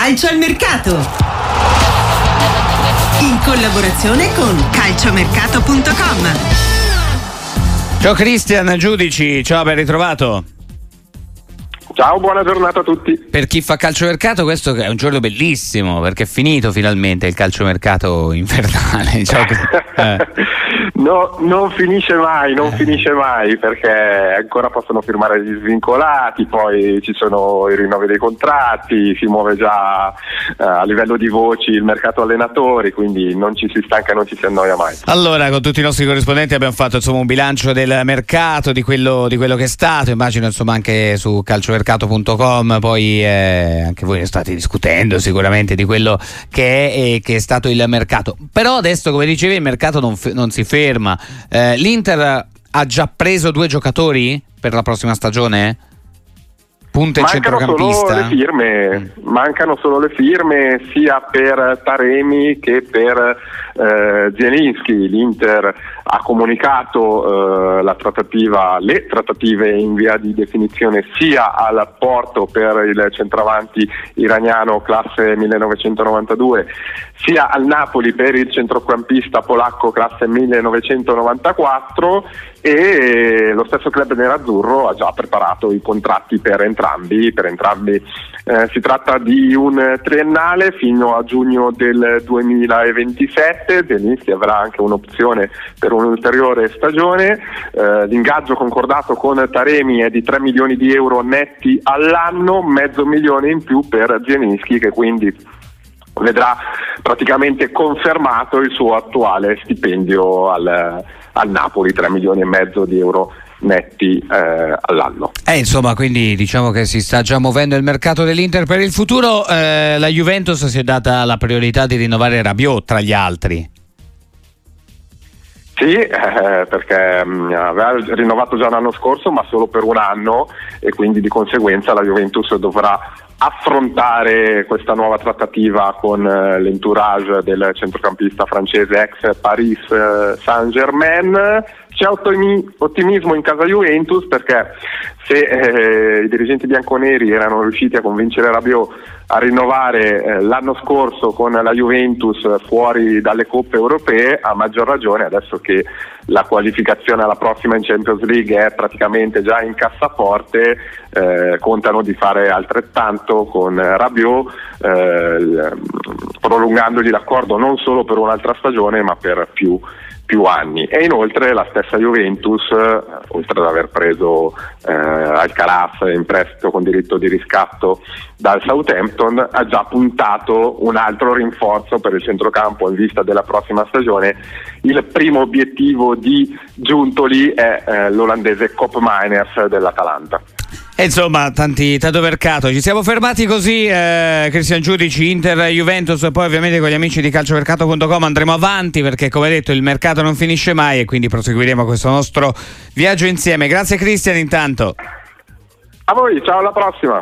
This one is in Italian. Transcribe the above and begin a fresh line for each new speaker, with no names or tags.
Calcio al mercato. In collaborazione con calciomercato.com.
Ciao Cristian Giudici, ciao ben ritrovato.
Ciao, buona giornata a tutti.
Per chi fa calciomercato questo è un giorno bellissimo perché è finito finalmente il calciomercato invernale. Ciao.
eh. no, non finisce mai, non finisce mai perché ancora possono firmare gli svincolati, poi ci sono i rinnovi dei contratti, si muove già eh, a livello di voci il mercato allenatori, quindi non ci si stanca non ci si annoia mai.
Allora, con tutti i nostri corrispondenti abbiamo fatto insomma, un bilancio del mercato, di quello, di quello che è stato, immagino insomma anche su calciomercato mercato.com poi eh, anche voi ne state discutendo sicuramente di quello che è e che è stato il mercato però adesso come dicevi il mercato non, f- non si ferma eh, l'Inter ha già preso due giocatori per la prossima stagione? Punta
mancano? Solo le firme, mm. Mancano solo le firme sia per Taremi che per eh, Zielinski. L'Inter ha comunicato eh, la trattativa, le trattative in via di definizione sia al Porto per il centravanti iraniano classe 1992 sia al Napoli per il centrocampista polacco classe 1994 e lo stesso club nerazzurro ha già preparato i contratti per entrambi, per entrambi. Eh, si tratta di un triennale fino a giugno del 2027, Zelinski avrà anche un'opzione per un'ulteriore stagione, eh, l'ingaggio concordato con Taremi è di 3 milioni di euro netti all'anno, mezzo milione in più per Zelinski che quindi vedrà praticamente confermato il suo attuale stipendio al, al Napoli, 3 milioni e mezzo di euro netti eh, all'anno.
Eh, insomma, quindi diciamo che si sta già muovendo il mercato dell'Inter per il futuro. Eh, la Juventus si è data la priorità di rinnovare Rabiot tra gli altri.
Sì, eh, perché mh, mm, aveva rinnovato già l'anno scorso, ma solo per un anno e quindi di conseguenza la Juventus dovrà affrontare questa nuova trattativa con eh, l'entourage del centrocampista francese ex Paris eh, Saint-Germain. C'è ottimismo in casa Juventus perché se eh, i dirigenti bianconeri erano riusciti a convincere Rabiot a rinnovare eh, l'anno scorso con la Juventus fuori dalle coppe europee, a maggior ragione adesso che la qualificazione alla prossima in Champions League è praticamente già in cassaforte, eh, contano di fare altrettanto con Rabiot, eh, prolungandogli l'accordo non solo per un'altra stagione ma per più più anni. E inoltre la stessa Juventus eh, oltre ad aver preso eh, Alcaraz in prestito con diritto di riscatto dal Southampton ha già puntato un altro rinforzo per il centrocampo in vista della prossima stagione. Il primo obiettivo di Giuntoli è eh, l'olandese Cop Miners dell'Atalanta
e insomma, tanti, tanto mercato. Ci siamo fermati così, eh, Cristian Giudici, Inter, Juventus, poi ovviamente con gli amici di calciomercato.com andremo avanti perché come detto il mercato non finisce mai e quindi proseguiremo questo nostro viaggio insieme. Grazie Cristian intanto.
A voi, ciao alla prossima.